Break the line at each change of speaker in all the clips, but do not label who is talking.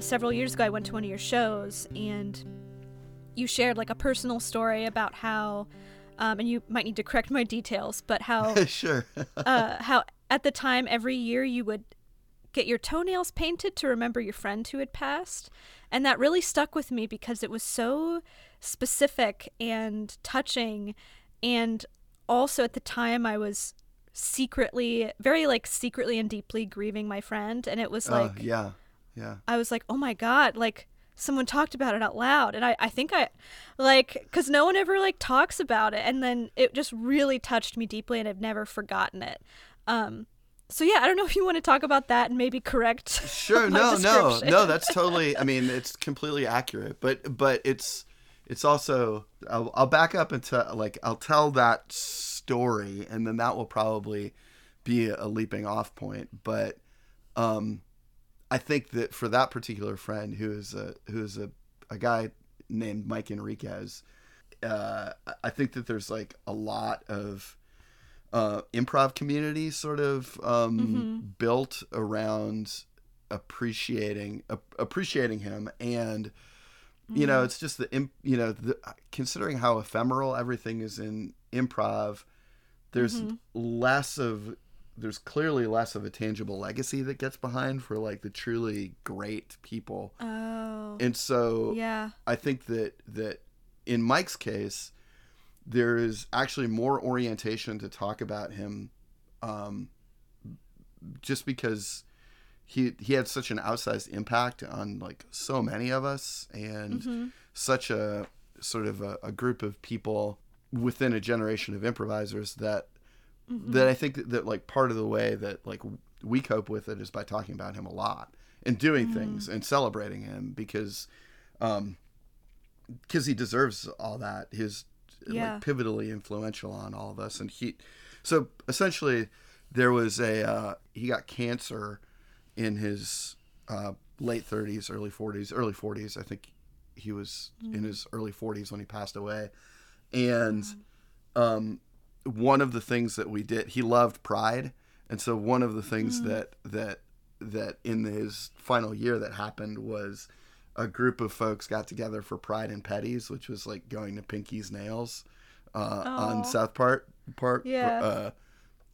uh, several years ago, I went to one of your shows and you shared like a personal story about how, um, and you might need to correct my details, but how
sure.
uh, how at the time every year you would get your toenails painted to remember your friend who had passed. And that really stuck with me because it was so specific and touching. And also at the time, I was secretly, very like secretly and deeply grieving my friend. And it was
Oh,
like,
yeah. Yeah.
I was like, oh my God, like someone talked about it out loud. And I, I think I, like, because no one ever like talks about it. And then it just really touched me deeply and I've never forgotten it. Um, so yeah, I don't know if you want to talk about that and maybe correct.
Sure. No, no, no. That's totally. I mean, it's completely accurate. But but it's it's also. I'll, I'll back up into like I'll tell that story, and then that will probably be a leaping off point. But um, I think that for that particular friend, who is a who is a a guy named Mike Enriquez, uh, I think that there's like a lot of uh, improv community sort of um, built around appreciating ap- appreciating him. And you know it's just the you know the, considering how ephemeral everything is in improv there's less of there's clearly less of a tangible legacy that gets behind for like the truly great people.
Oh,
and so
yeah.
I think that that in Mike's case, there is actually more orientation to talk about him, um, just because he he had such an outsized impact on like so many of us and such a sort of a, a group of people within a generation of improvisers that that I think that, that like part of the way that like we cope with it is by talking about him a lot and doing things and celebrating him because um because he deserves all that. His
Yeah.
like pivotally influential on all of us. And he so essentially there was a uh, he got cancer in his uh, late 30s early 40s early 40s i think he was in his early 40s when he passed away. And um, one of the things that we did he loved pride. And so one of the things that that that in his final year that happened was a group of folks got together for pride and petties which was like going to pinky's nails uh, on south park park
Yeah.
uh,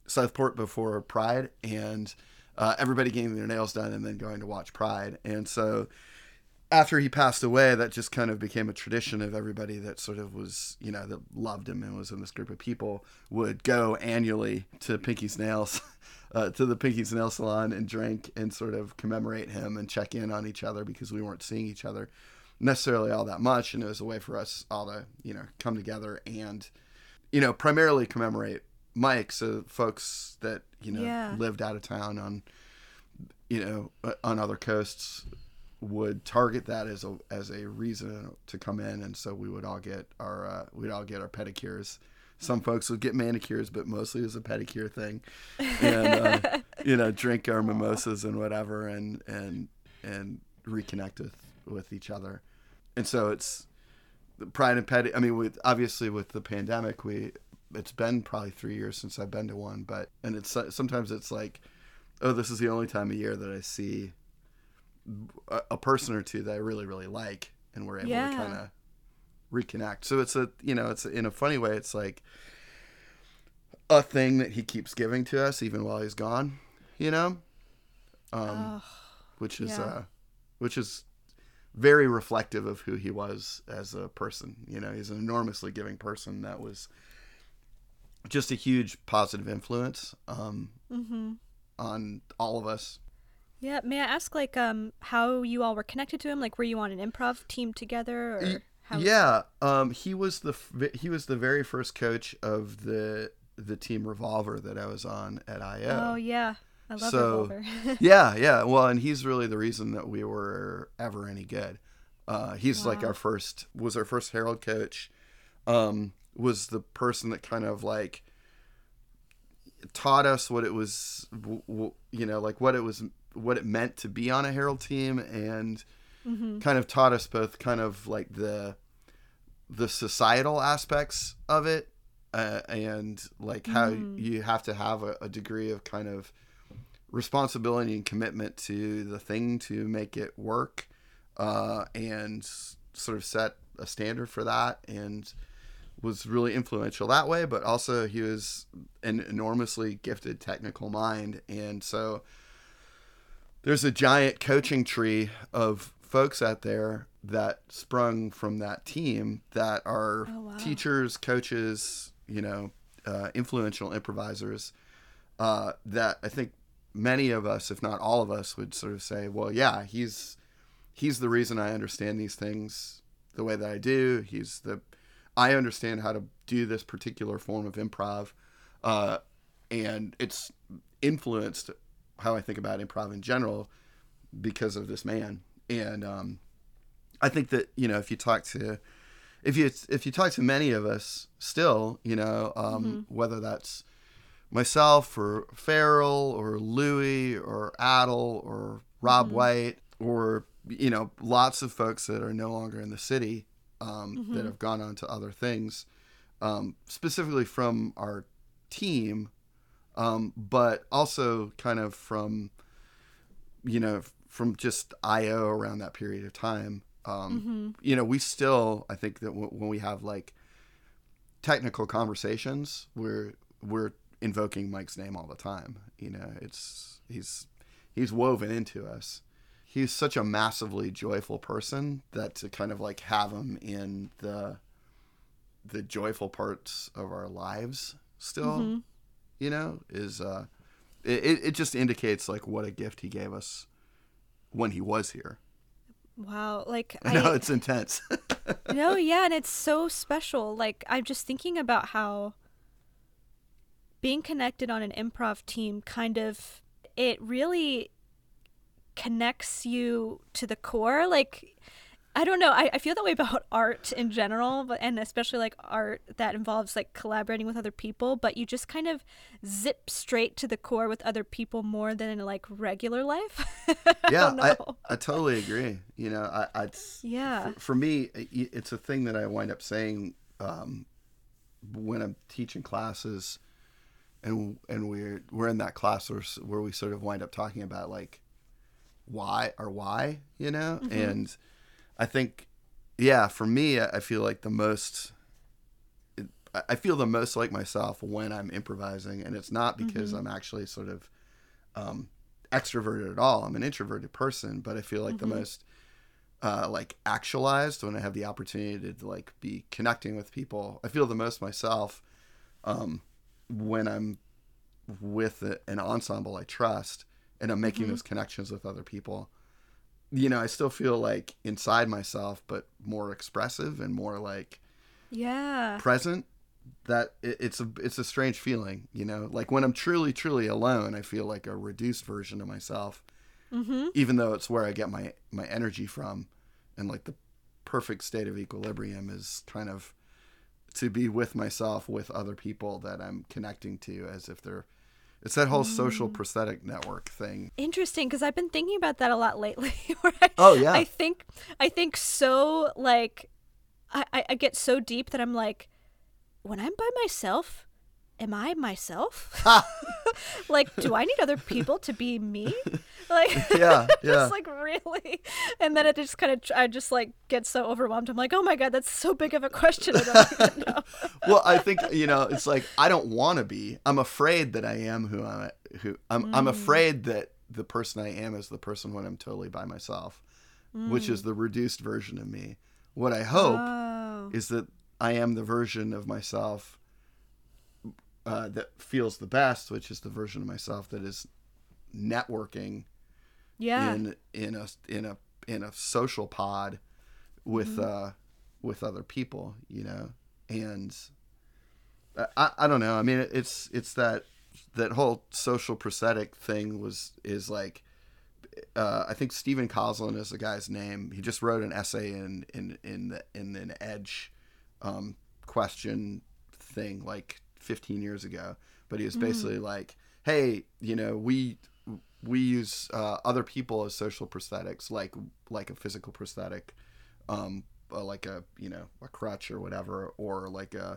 southport before pride. And uh, everybody getting their nails done and then going to watch pride. And so after he passed away, that just kind of became a tradition of everybody that sort of was, you know, that loved him and was in this group of people would go annually to Pinky's Nails, uh, to the Pinky's Nail Salon and drink and sort of commemorate him and check in on each other because we weren't seeing each other necessarily all that much. And it was a way for us all to, you know, come together and, you know, primarily commemorate Mike. So folks that, you know,
Yeah.
lived out of town on, you know, on other coasts would target that as a as a reason to come in, and so we would all get our uh, we'd all get our pedicures. Some folks would get manicures, but mostly it was a pedicure thing, and uh, you know, drink our mimosas and whatever, and and and reconnect with with each other. And so it's pride and pedi. I mean, with obviously with the pandemic, we it's been probably three years since I've been to one, but and it's sometimes it's like, oh, this is the only time of year that I see a, a person or two that I really really like, and we're able
Yeah.
to kind of reconnect. So it's a you know it's in a funny way it's like a thing that he keeps giving to us even while he's gone, you know, um,
Oh,
which is
yeah.
uh, which is very reflective of who he was as a person. You know, he's an enormously giving person that was just a huge positive influence um,
mm-hmm.
on all of us.
Yeah, may I ask like um how you all were connected to him? Like were you on an improv team together or how
Yeah, um, he was the f- he was the very first coach of the the team Revolver that I was on at IO.
Oh yeah. I love
So-
Revolver.
yeah, yeah. Well, and he's really the reason that we were ever any good. Uh, he's like our first was our first Herald coach. Um, was the person that kind of like taught us what it was, w- w- you know, like what it was, what it meant to be on a Herald team, and
mm-hmm.
kind of taught us both kind of like the the societal aspects of it uh, and like how
Mm.
you have to have a, a degree of kind of responsibility and commitment to the thing to make it work uh, and sort of set a standard for that and was really influential that way but also he was an enormously gifted technical mind and so there's a giant coaching tree of folks out there that sprung from that team that are
Oh, wow.
teachers coaches you know uh, influential improvisers uh, that i think many of us if not all of us would sort of say well yeah he's he's the reason i understand these things the way that i do he's the i understand how to do this particular form of improv uh, and it's influenced how I think about improv in general because of this man. And um, I think that you know if you talk to if you if you talk to many of us still, you know, um, whether that's myself or Farrell or Louis or Adel or Rob White or you know lots of folks that are no longer in the city um, that have gone on to other things, um, specifically from our team, um, but also kind of from you know from just IO around that period of time. Um, You know, we still I think that w- when we have like technical conversations, we're we're invoking Mike's name all the time. You know, it's he's he's woven into us. He's such a massively joyful person that to kind of like have him in the the joyful parts of our lives still, you know, is uh it, it just indicates like what a gift he gave us when he was here.
Wow, like
I know it's intense.
no, yeah, and it's so special. Like I'm just thinking about how being connected on an improv team kind of it really connects you to the core. Like I don't know. I, I feel that way about art in general, but and especially like art that involves like collaborating with other people. But you just kind of zip straight to the core with other people more than in like regular life.
Yeah,
don't
I. I totally agree. You know, I, I
Yeah.
For, for me, it's a thing that I wind up saying um, when I'm teaching classes, and and we're we're in that class where, where we sort of wind up talking about like why or why, you know, and I think, yeah, for me, I feel like the most. it- I- feel the most like myself when I'm improvising, and it's not because I'm actually sort of um, extroverted at all. I'm an introverted person, but I feel like the most uh, like actualized when I have the opportunity to like be connecting with people. I feel the most myself um, when I'm with a, an ensemble I trust and I'm making those connections with other people. You know, I still feel like inside myself, but more expressive and more like
Yeah.
present that it, it's a it's a strange feeling you know like when i'm truly truly alone i feel like a reduced version of myself
Mm-hmm.
even though it's where i get my my energy from and like the perfect state of equilibrium is kind of to be with myself with other people that i'm connecting to as if they're it's that whole social mm. prosthetic network thing
Interesting, because I've been thinking about that a lot lately. where I,
Oh, yeah.
I think I think so. Like, I I I get so deep that I'm like, when I'm by myself, am I myself? like, do I need other people to be me? Like,
yeah yeah
just like really, and then it just kind of I just like get so overwhelmed. I'm like, oh my god, that's so big of a question. I don't even know.
well, I think you know, it's like I don't want to be. I'm afraid that I am who I'm. Who I'm. I'm mm. afraid that the person I am is the person when I'm totally by myself, which is mm. the reduced version of me. What I hope
Oh.
is that I am the version of myself uh, that feels the best, which is the version of myself that is networking
Yeah.
in in a in a in a social pod with uh with other people you know and I- I, I don't know i mean it's it's that that whole social prosthetic thing was is like uh, I think Stephen Kosslyn is the guy's name. He just wrote an essay in in in the, in an Edge um, question thing like 15 years ago. But he was basically like, "Hey, you know, we we use uh, other people as social prosthetics, like like a physical prosthetic, um, uh, like a you know a crutch or whatever, or like a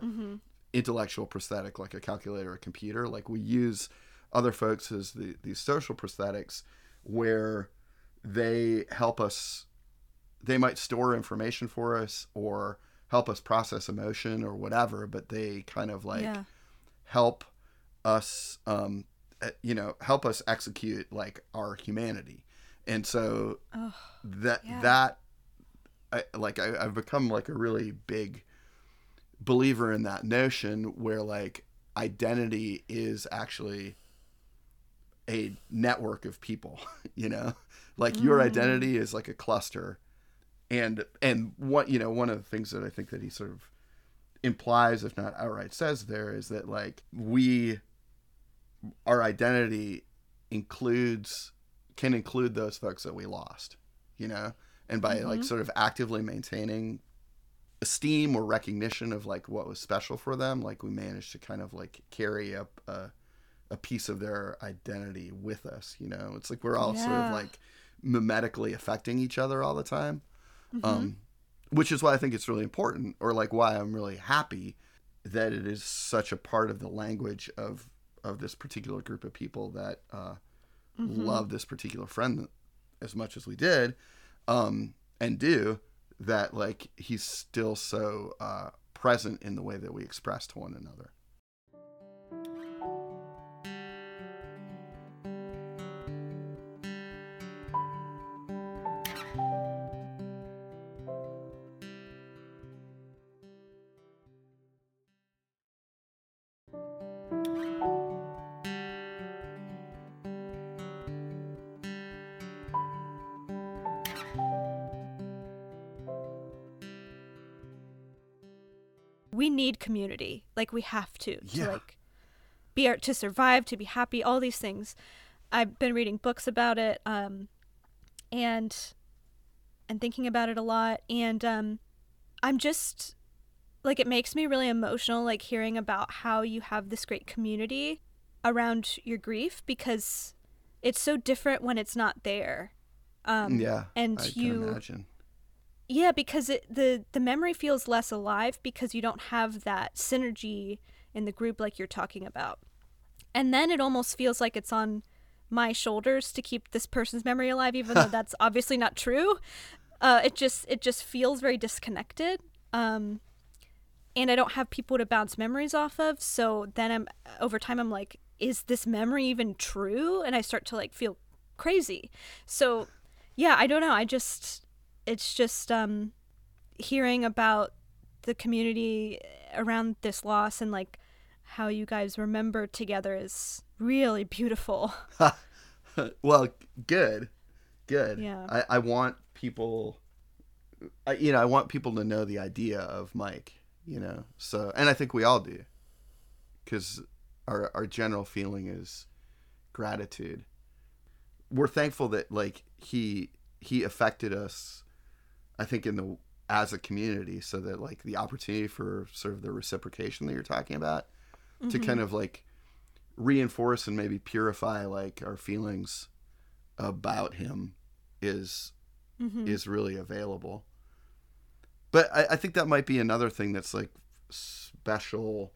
intellectual prosthetic, like a calculator, or a computer. Like we use other folks as the, these social prosthetics, where they help us they might store information for us or help us process emotion or whatever, but they kind of like
yeah.
Help us um eh, you know help us execute like our humanity and so
Oh,
that
Yeah.
that I, like I, I've become like a really big believer in that notion where like identity is actually a network of people you know like your
Mm.
identity is like a cluster and and what you know one of the things that i think that he sort of implies if not outright says there is that like we our identity includes can include those folks that we lost you know and by like
Mhm.
sort of actively maintaining esteem or recognition of like what was special for them like we managed to kind of like carry up a, a piece of their identity with us you know it's like we're all sort of like mimetically affecting each other all the time
mhm.
um, which is why I think it's really important, or like why I'm really happy that it is such a part of the language of of this particular group of people that uh,
Mhm.
love this particular friend as much as we did, um, and do that. Like he's still so uh, present in the way that we express to one another.
We need community. Like we have to
Yeah.
to like be our, to survive, to be happy, all these things. I've been reading books about it, um, and and thinking about it a lot. And um, I'm just like it makes me really emotional, like hearing about how you have this great community around your grief because it's so different when it's not there. Um,
yeah,
and
I
you. Yeah, because it, the the memory feels less alive because you don't have that synergy in the group like you're talking about. And then it almost feels like it's on my shoulders to keep this person's memory alive even though that's obviously not true. Uh, it just it just feels very disconnected. Um, and I don't have people to bounce memories off of, so then I'm over time I'm like is this memory even true? And I start to like feel crazy. So yeah, I don't know. I just it's just um hearing about the community around this loss and like how you guys remember together is really beautiful.
well, good, good.
Yeah.
I, I want people, I, you know, I want people to know the idea of Mike. You know, so and I think we all do, because our our general feeling is gratitude. We're thankful that like he he affected us. I think in the as a community, so that like the opportunity for sort of the reciprocation that you're talking about to
Mhm.
kind of like reinforce and maybe purify like our feelings about him is
Mhm.
is really available but I, I think that might be another thing that's like special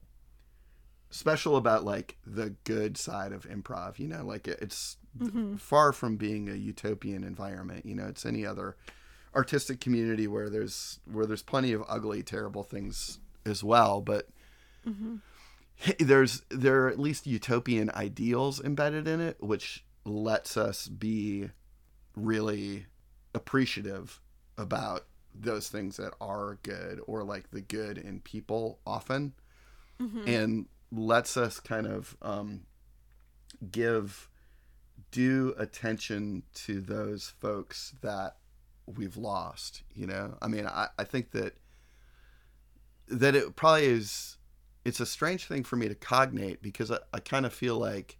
special about like the good side of improv you know like it- it's
Mhm.
far from being a utopian environment you know it's any other artistic community where there's where there's plenty of ugly terrible things as well but
Mhm.
there's there are at least utopian ideals embedded in it which lets us be really appreciative about those things that are good or like the good in people often
Mhm.
and lets us kind of um, give due attention to those folks that we've lost you know i mean i, I think that that it probably is it's a strange thing for me to cognate because i, I kind of feel like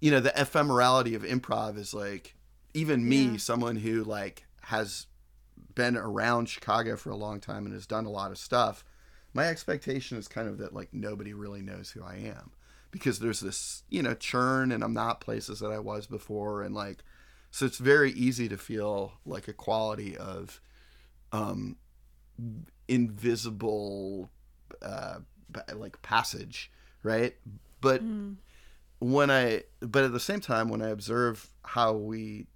you know the ephemerality of improv is like even me
Yeah.
someone who like has been around chicago for a long time and has done a lot of stuff my expectation is kind of that like nobody really knows who i am because there's this you know churn and i'm not places that i was before and like so it's very easy to feel like a quality of um invisible uh like passage right but
Mm.
when i but at the same time when i observe how we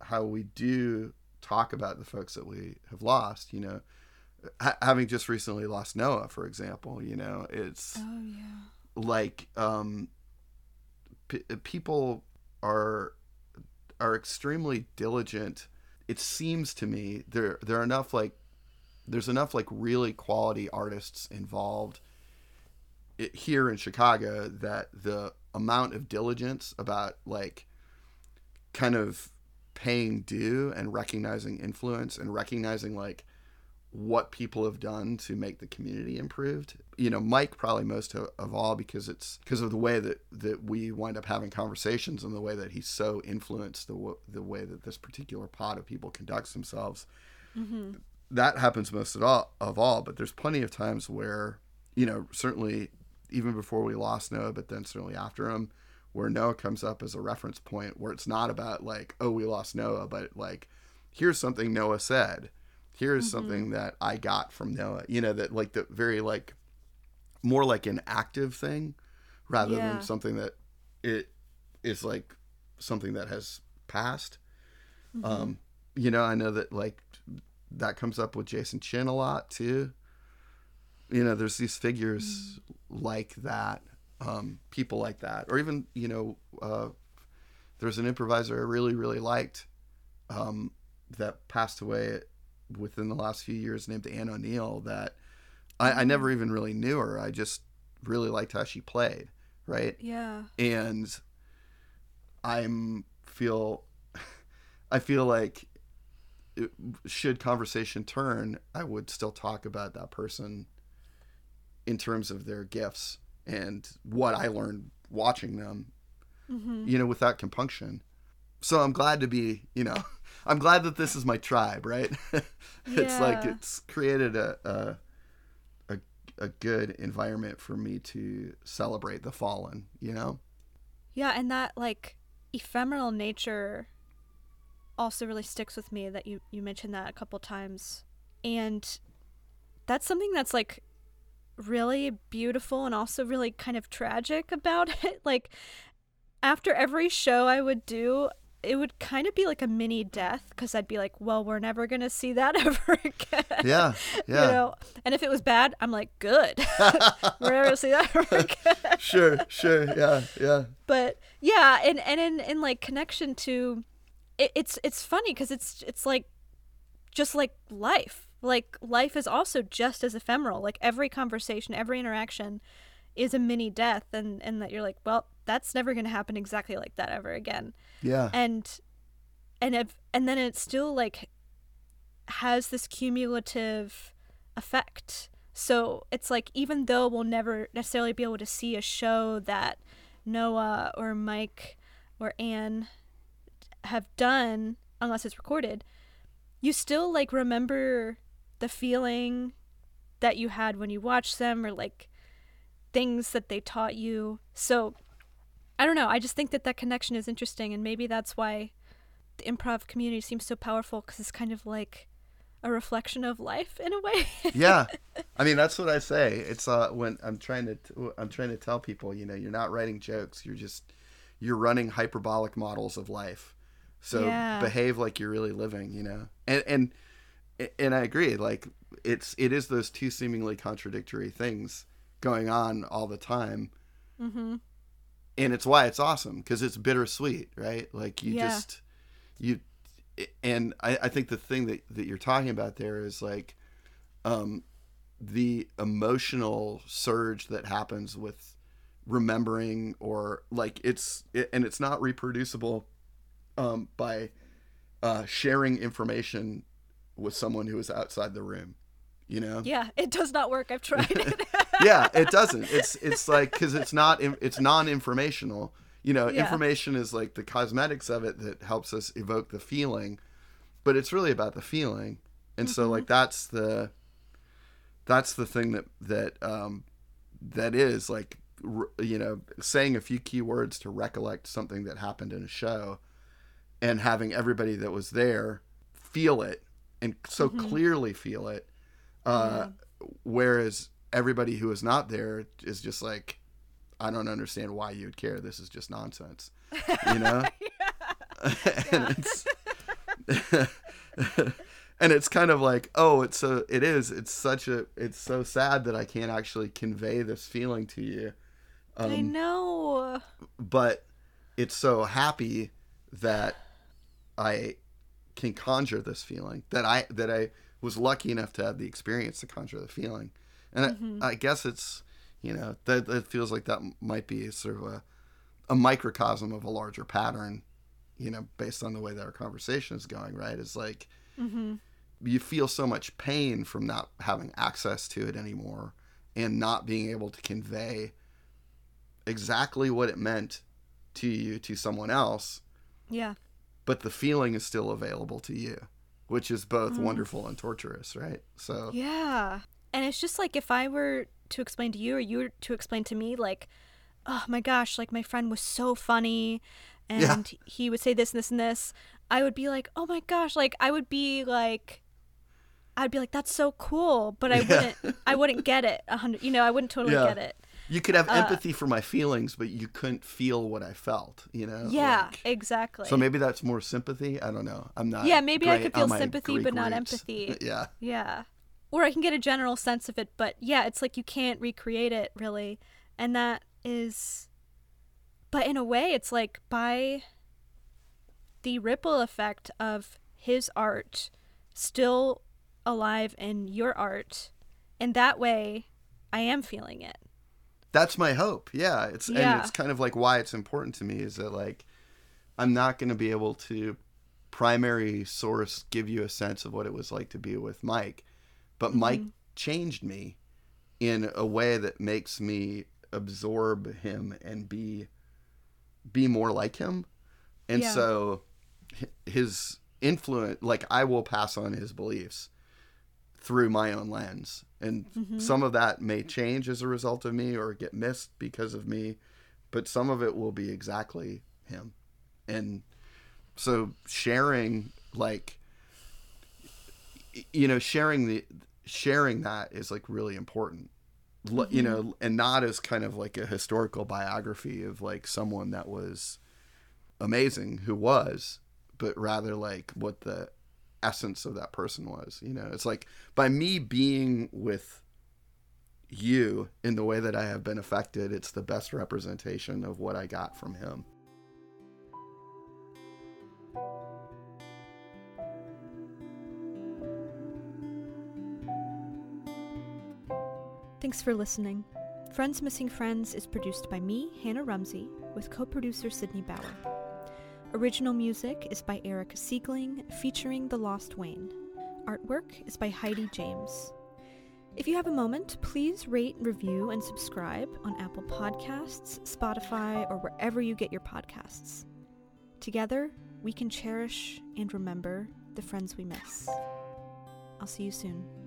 how we do talk about the folks that we have lost. You know, ha- having just recently lost Noah, for example. You know, it's
Oh yeah.
like um, p- people are are extremely diligent. It seems to me there there are enough like there's enough like really quality artists involved here in Chicago that the amount of diligence about like kind of paying due and recognizing influence and recognizing like what people have done to make the community improved. You know, Mike probably most of, of all because it's because of the way that that we wind up having conversations and the way that he's so influenced the the way that this particular pod of people conducts themselves. Mm-hmm. That happens most of all of all, but there's plenty of times where you know certainly even before we lost Noah, but then certainly after him, where Noah comes up as a reference point where it's not about like oh we lost Noah, but like here's something Noah said here's something that I got from Noah. You know, that like the very like more like an active thing rather
Yeah.
than something that it is like something that has passed. Um, you know, I know that like that comes up with Jason Chin a lot too. You know, there's these figures like that, um, people like that, or even you know, uh, there's an improviser I really really liked um, that passed away within the last few years named Anne O'Neill that I, I never even really knew her. I just really liked how she played, right?
Yeah.
And I'm feel I feel like it, should conversation turn, I would still talk about that person in terms of their gifts and what I learned watching them,
Mm-hmm.
you know, without compunction. So I'm glad to be, you know, I'm glad that this is my tribe, right? it's like it's created a, a a a good environment for me to celebrate the fallen, you know?
Yeah, and that like ephemeral nature also really sticks with me that you you mentioned that a couple times. And that's something that's like really beautiful and also really kind of tragic about it. Like after every show I would do, it would kind of be like a mini death because I'd be like, well, we're never going to see that ever again.
Yeah. Yeah.
You know, and if it was bad, I'm like, good. we're never to see that ever again
sure, sure. Yeah, yeah.
but yeah and and in, in like connection to it, it's it's funny because it's it's like just like life like life is also just as ephemeral like every conversation every interaction is a mini death and and that you're like well that's never going to happen exactly like that ever again
Yeah.
and and if, and then it still like has this cumulative effect so it's like even though we'll never necessarily be able to see a show that noah or mike or anne have done unless it's recorded you still like remember the feeling that you had when you watched them or like things that they taught you so I don't know. I just think that that connection is interesting, and maybe that's why the improv community seems so powerful because it's kind of like a reflection of life in a way.
yeah. I mean, that's what I say. It's uh when I'm trying to I'm trying to tell people, you know, you're not writing jokes. You're just you're running hyperbolic models of life. So
Yeah.
behave like you're really living, you know. And and and I agree. Like it's it is those two seemingly contradictory things going on all the time.
mm-hmm.
and it's why it's awesome because it's bittersweet, right? Like you
Yeah.
just you, and I, I think the thing that that you're talking about there is like, um, the emotional surge that happens with remembering or like it's it, and it's not reproducible, um, by uh, sharing information with someone who is outside the room, you know
Yeah, it does not work. I've tried it.
Yeah it doesn't. It's it's like because it's not it's non-informational. You know
Yeah.
information is like the cosmetics of it that helps us evoke the feeling but it's really about the feeling. And so like that's the that's the thing that that um that is like you know saying a few key words to recollect something that happened in a show and having everybody that was there feel it and so clearly feel it uh whereas everybody who is not there is just like i don't understand why you'd care this is just nonsense you know and it's and it's kind of like, oh, it's so it is. It's such a it's so sad that I can't actually convey this feeling to you.
Um, I know.
But it's so happy that I can conjure this feeling that I that I was lucky enough to have the experience to conjure the feeling, and mm-hmm. I, I, guess it's you know that that feels like that might be sort of a a microcosm of a larger pattern, you know, based on the way that our conversation is going. Right? It's like mm-hmm. you feel so much pain from not having access to it anymore, and not being able to convey exactly what it meant to you to someone else.
Yeah
but the feeling is still available to you, which is both mm. wonderful and torturous, right? So
Yeah. And it's just like if I were to explain to you or you were to explain to me like, "Oh my gosh, like my friend was so funny and yeah. he would say this and this and this." I would be like, "Oh my gosh, like I would be like I'd be like, "That's so cool," but I yeah. wouldn't. I wouldn't get it. A hundred, you know, I wouldn't totally yeah. get it.
You could have uh, empathy uh, for my feelings, but you couldn't feel what I felt. You know?
Yeah, like, exactly.
So maybe that's more sympathy. I don't know. I'm not.
Yeah, maybe I could feel sympathy, but not empathy.
yeah.
Yeah. Or I can get a general sense of it, but yeah, it's like you can't recreate it really, and that is. But in a way, it's like by the ripple effect of his art still alive in your art, in that way, I am feeling it
that's my hope. Yeah, it's yeah. and it's kind of like why it's important to me is that like I'm not going to be able to primary source give you a sense of what it was like to be with Mike, but mm-hmm. Mike changed me in a way that makes me absorb him and be be more like him. And yeah. so his influence like I will pass on his beliefs through my own lens. And mm-hmm. some of that may change as a result of me or get missed because of me, but some of it will be exactly him. And so sharing like you know sharing the sharing that is like really important mm-hmm. you know and not as kind of like a historical biography of like someone that was amazing who was but rather like what the essence of that person was. You know, it's like by me being with you in the way that I have been affected, it's the best representation of what I got from him.
Thanks for listening. Friends Missing Friends is produced by me, Hannah Rumsey, with co producer Sydney Bauer. Original music is by Eric Siegling, featuring The Lost Wayne. Artwork is by Heidi James. If you have a moment, please rate, review, and subscribe on Apple Podcasts, Spotify, or wherever you get your podcasts. Together, we can cherish and remember the friends we miss. I'll see you soon.